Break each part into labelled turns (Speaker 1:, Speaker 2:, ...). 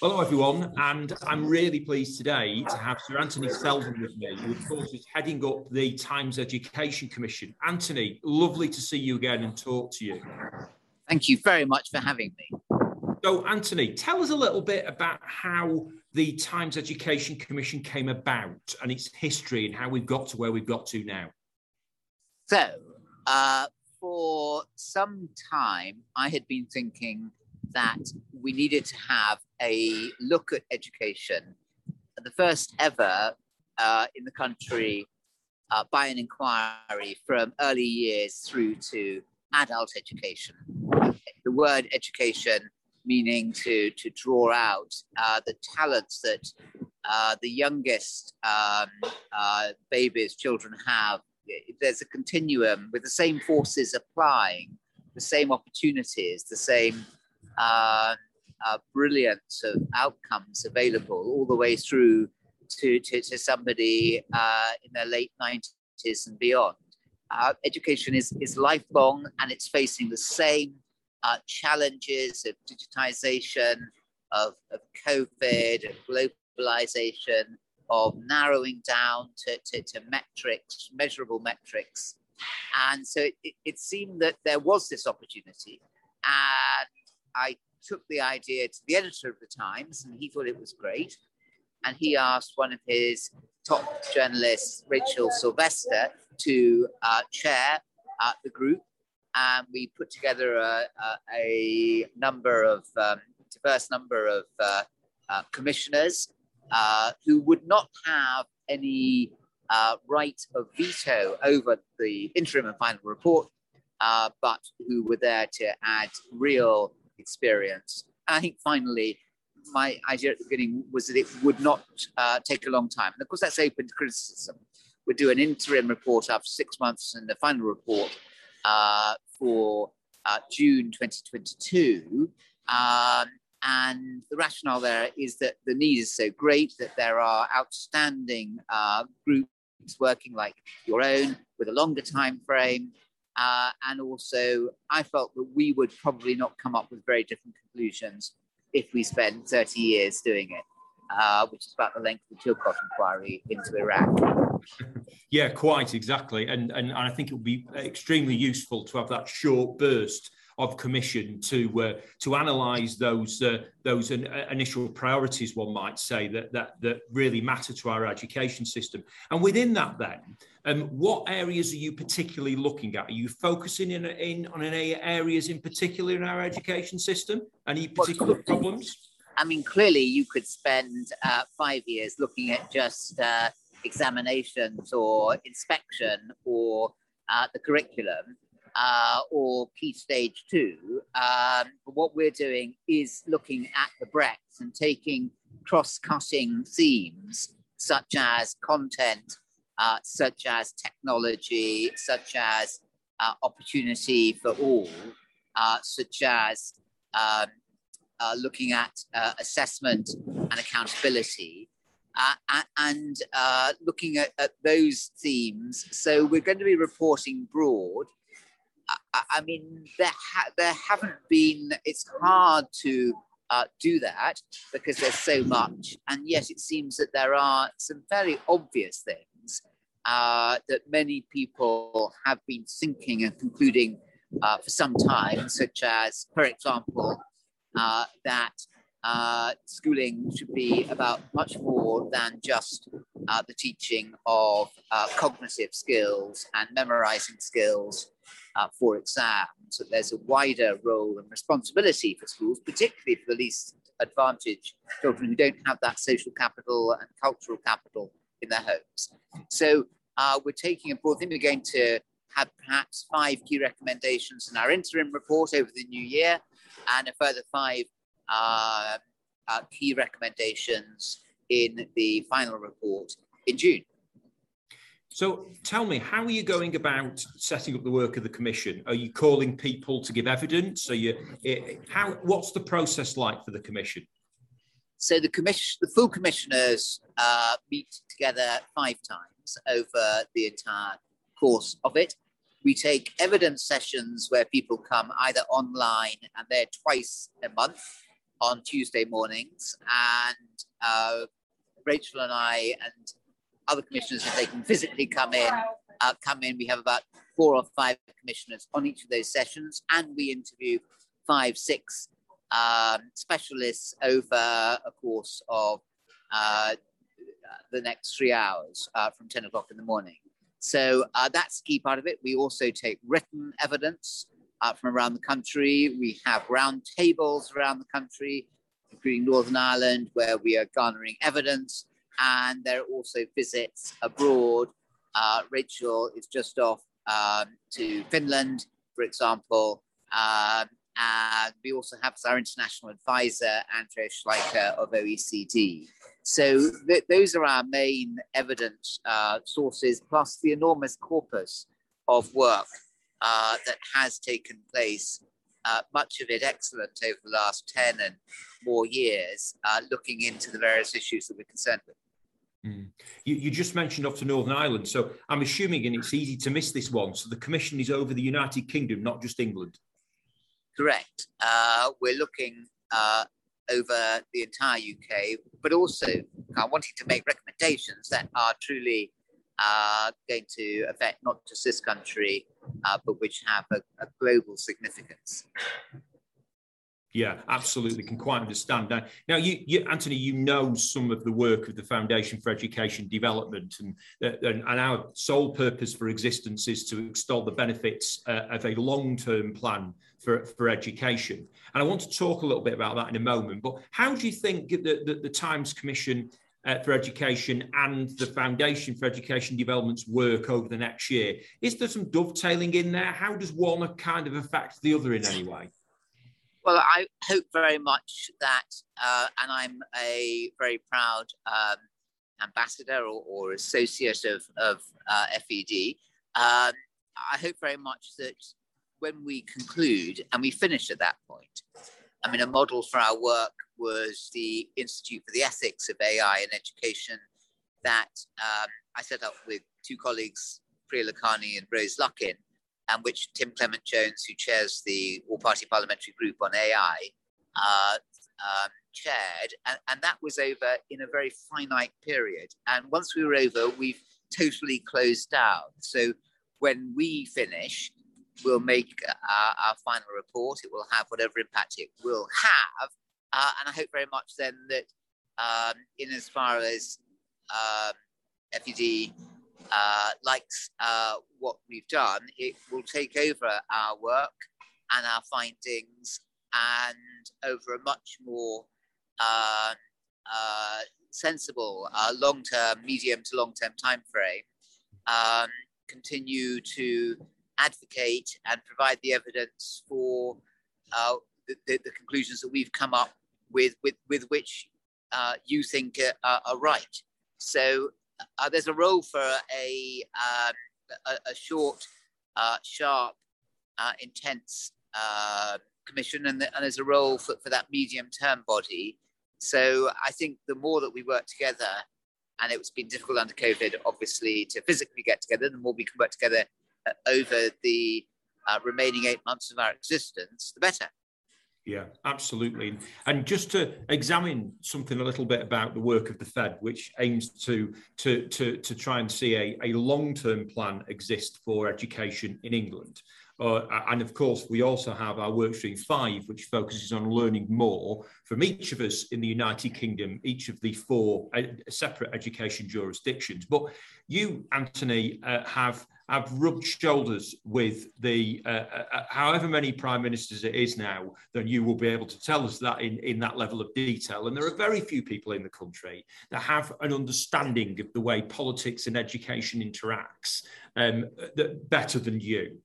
Speaker 1: Hello, everyone, and I'm really pleased today to have Sir Anthony Seldon with me, who, of course, is heading up the Times Education Commission. Anthony, lovely to see you again and talk to you.
Speaker 2: Thank you very much for having me.
Speaker 1: So, Anthony, tell us a little bit about how the Times Education Commission came about and its history and how we've got to where we've got to now.
Speaker 2: So, uh, for some time, I had been thinking that we needed to have a look at education, the first ever uh, in the country uh, by an inquiry from early years through to adult education. The word education meaning to, to draw out uh, the talents that uh, the youngest um, uh, babies, children have. There's a continuum with the same forces applying, the same opportunities, the same uh, uh, brilliance of outcomes available all the way through to, to, to somebody uh, in their late 90s and beyond. Uh, education is, is lifelong and it's facing the same uh, challenges of digitization, of, of COVID, of globalization, of narrowing down to, to, to metrics, measurable metrics. And so it, it, seemed that there was this opportunity. And I took the idea to the editor of the Times, and he thought it was great. And he asked one of his top journalists, Rachel Sylvester, to uh, chair uh, the group. And we put together a, a, a number of um, diverse number of uh, uh commissioners uh, who would not have any uh, right of veto over the interim and final report, but who were there to add real experience. I think finally, my idea at the beginning was that it would not uh, take a long time. And of course, that's open to criticism. We'll do an interim report after six months and the final report uh, for uh, June 2022. Um, and the rationale there is that the need is so great that there are outstanding uh, groups working like your own with a longer time frame uh, and also, I felt that we would probably not come up with very different conclusions if we spent 30 years doing it, uh, which is about the length of the Chilcot inquiry into Iraq.
Speaker 1: Yeah, quite exactly. And, and I think it would be extremely useful to have that short burst of commission to uh, to analyse those uh, those in, uh, initial priorities, one might say that that that really matter to our education system. And within that, then, um, what areas are you particularly looking at? Are you focusing in, in on any areas in particular in our education system? Any particular well, problems?
Speaker 2: I mean, clearly, you could spend uh, five years looking at just uh, examinations or inspection or uh, the curriculum uh, or key stage two. Um, what we're doing is looking at the breadth and taking cross cutting themes such as content, uh, such as technology, such as uh, opportunity for all, uh, such as um, uh, looking at uh, assessment and accountability. and looking at, at those themes. So, we're going to be reporting broad, I, mean, there, ha- there haven't been, it's hard to uh, do that because there's so much. And yet it seems that there are some very obvious things uh, that many people have been thinking and concluding uh, for some time, such as, for example, uh, that uh, schooling should be about much more than just uh, the teaching of cognitive skills and memorizing skills uh, for exams, that there's a wider role and responsibility for schools, particularly for the least advantaged children who don't have that social capital and cultural capital in their homes. So uh, we're taking a broad thing. We're going to have perhaps five key recommendations in our interim report over the new year and a further five uh, uh, key recommendations in the final report in June.
Speaker 1: So tell me, how are you going about setting up the work of the commission? Are you calling people to give evidence? Are you how? What's the process like for the commission?
Speaker 2: So the commission, the full commissioners uh, meet together five times over the entire course of it. We take evidence sessions where people come either online and they're twice a month, on Tuesday mornings, and uh, Rachel and I and other commissioners, if they can physically come in, uh, come in. We have about four or five commissioners on each of those sessions, and we interview five, six um, specialists over a course of uh, the next three hours uh, from 10 o'clock in the morning. So uh, that's key part of it. We also take written evidence uh, from around the country. We have round tables around the country, including Northern Ireland, where we are garnering evidence. And there are also visits abroad. Uh, Rachel is just off um, to Finland, for example. Um, and we also have our international advisor, Andreas Schleicher of OECD. So th- those are our main evidence uh, sources, plus the enormous corpus of work uh, that has taken place, uh, much of it excellent over the last 10 and more years, uh, looking into the various issues that we're concerned with.
Speaker 1: Mm. You, you, just mentioned off to Northern Ireland, so I'm assuming, and it's easy to miss this one. So the commission is over the United Kingdom, not just England.
Speaker 2: Correct. Uh, we're looking uh, over the entire UK, but also uh, wanting to make recommendations that are truly uh, going to affect not just this country, uh, but which have a, a, global significance.
Speaker 1: Yeah, absolutely. Can quite understand that. Now, you, you, Anthony, you know some of the work of the Foundation for Education Development, and, and, and our sole purpose for existence is to extol the benefits uh, of a long-term plan for, for education. And I want to talk a little bit about that in a moment. But how do you think that the, the Times Commission uh, for Education and the Foundation for Education Development's work over the next year, is there some dovetailing in there? How does one kind of affect the other in any way?
Speaker 2: Well, I hope very much that, uh, and I'm a very proud um, ambassador or, or, associate of, of uh, FED. Um, I hope very much that when we conclude and we finish at that point, I mean, a model for our work was the Institute for the Ethics of AI in Education that um, I set up with two colleagues, Priya Lakhani and Rose Luckin, and which Tim Clement Jones, who chairs the All Party Parliamentary Group on AI, uh, um, chaired. And, and that was over in a very finite period. And once we were over, we've totally closed down. So when we finish, we'll make our, our, final report. It will have whatever impact it will have. Uh, and I hope very much then that, um, in as far as um, FED uh, likes uh, what we've done, it will take over our work and our findings, and over a much more uh, uh sensible, uh, long-term, medium to long-term time frame, um, continue to advocate and provide the evidence for uh, the, the, conclusions that we've come up with, with, with which uh, you think are, are right. So uh, there's a role for a, um, a, a, short, uh, sharp, uh, intense uh, commission, and, the, and, there's a role for, for that medium term body. So I think the more that we work together, and it's been difficult under COVID, obviously, to physically get together, the more we can work together uh, over the uh, remaining eight months of our existence, the better.
Speaker 1: Yeah, absolutely. And just to examine something a little bit about the work of the Fed, which aims to to to, to try and see a, a long-term plan exist for education in England. Uh, and of course, we also have our workstream five, which focuses on learning more from each of us in the United Kingdom, each of the four uh, separate education jurisdictions. But you, Anthony, uh, have have rubbed shoulders with the uh, uh, uh, however many prime ministers it is now, then you will be able to tell us that in, in that level of detail. And there are very few people in the country that have an understanding of the way politics and education interacts um, that, better than you.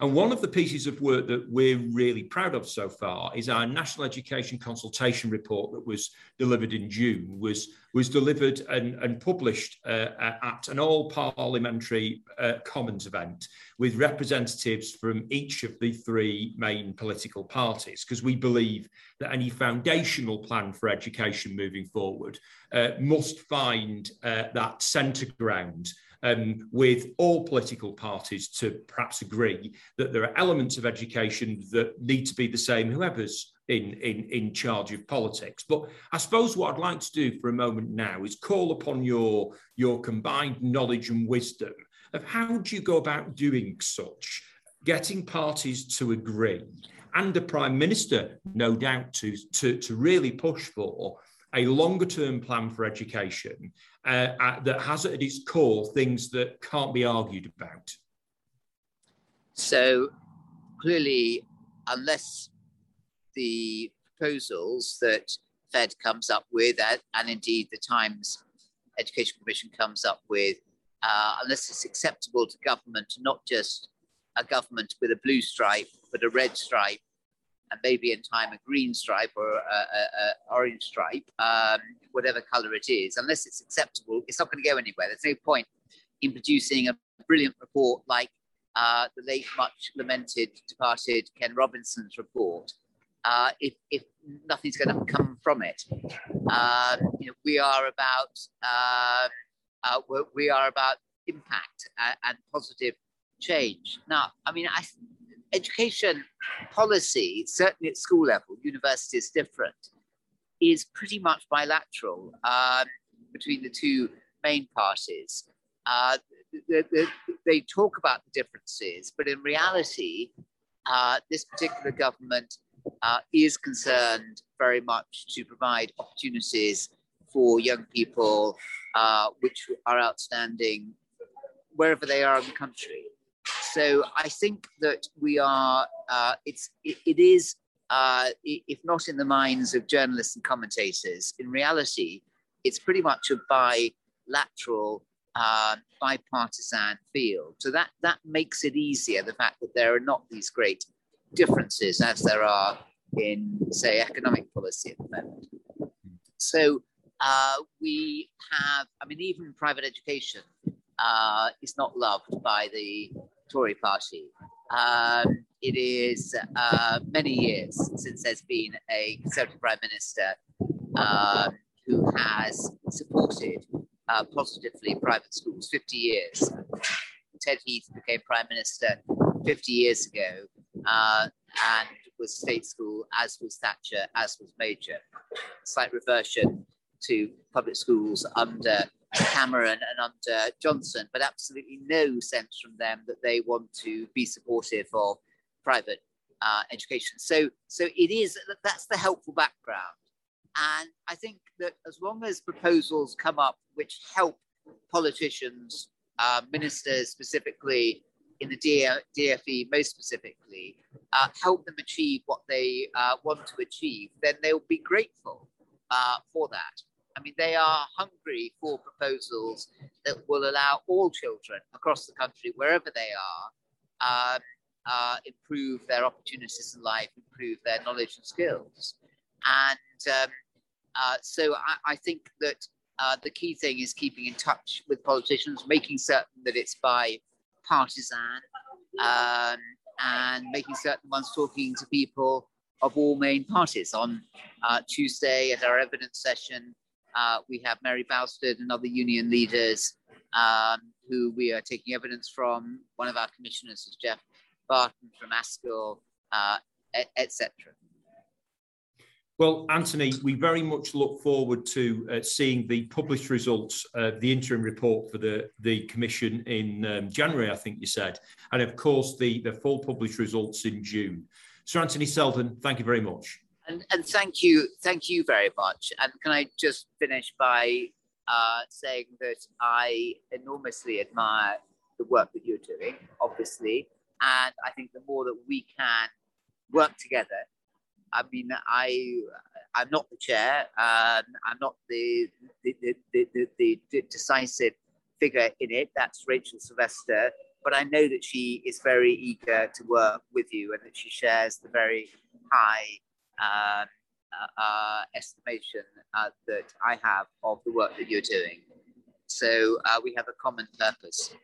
Speaker 1: And one of the pieces of work that we're really proud of so far is our National Education Consultation Report that was delivered in June, was, was delivered and, and published uh, at an all parliamentary uh, Commons event with representatives from each of the three main political parties, because we believe that any foundational plan for education moving forward uh, must find uh, that centre ground um, with all political parties to perhaps agree that there are elements of education that need to be the same, whoever's in, in, in charge of politics. But I suppose what I'd like to do for a moment now is call upon your, your combined knowledge and wisdom of how do you go about doing such, getting parties to agree, and the Prime Minister, no doubt, to, to, to really push for a longer term plan for education uh, uh, that has at its core things that can't be argued about?
Speaker 2: So clearly, unless the proposals that Fed comes up with, and indeed the Times Education Commission comes up with, uh, unless it's acceptable to government, not just a government with a blue stripe, but a red stripe, maybe in time a green stripe or a, orange stripe, um, whatever color it is, unless it's acceptable, it's not going to go anywhere. There's no point in producing a brilliant report like uh, the late, much lamented, departed Ken Robinson's report, uh, if, if nothing's going to come from it. Um, you know, we are about um, uh, we are about impact and, and positive change. Now, I mean, I, education policy, certainly at school level, university is different, is pretty much bilateral um, between the two main parties. Uh, they, they, they, talk about the differences, but in reality, uh, this particular government uh, is concerned very much to provide opportunities for young people uh, which are outstanding wherever they are in the country. So I think that we are, uh, it's, it, it is, uh, if not in the minds of journalists and commentators, in reality, it's pretty much a bilateral, uh, bipartisan field. So that, that makes it easier, the fact that there are not these great differences as there are in, say, economic policy at the moment. So uh, we have, I mean, even private education uh, is not loved by the Tory party. Um, it is uh, many years since there's been a Conservative Prime Minister uh, who has supported uh, positively private schools 50 years. Ted Heath became Prime Minister 50 years ago uh, and was state school, as was Thatcher, as was Major. Slight reversion to public schools under Cameron and under Johnson, but absolutely no sense from them that they want to be supportive of private uh, education. So, so it is that's the helpful background, and I think that as long as proposals come up which help politicians, uh, ministers specifically in the DFE most specifically, uh, help them achieve what they uh, want to achieve, then they'll be grateful uh, for that. I mean, they are hungry for proposals that will allow all children across the country, wherever they are, um, uh, improve their opportunities in life, improve their knowledge and skills. And um, uh, so I, I, think that uh, the key thing is keeping in touch with politicians, making certain that it's bipartisan, um, and making certain ones talking to people of all main parties. On uh, Tuesday at our evidence session, uh, we have Mary Bousted and other union leaders um, who we are taking evidence from. One of our commissioners is Geoff Barton from ASCL, uh, etc.
Speaker 1: Well, Anthony, we very much look forward to uh, seeing the published results of the interim report for the, the Commission in um, January, I think you said, and of course the, the full published results in June. Sir Anthony Seldon, thank you very much.
Speaker 2: And, and thank you, thank you very much. And can I just finish by uh, saying that I enormously admire the work that you're doing, obviously, and I think the more that we can work together. I mean, I I'm not the chair. Um, I'm not the the, the, the, the decisive figure in it. That's Rachel Sylvester. But I know that she is very eager to work with you and that she shares the very high uh, uh, estimation uh, that I have of the work that you're doing. So uh, we have a common purpose.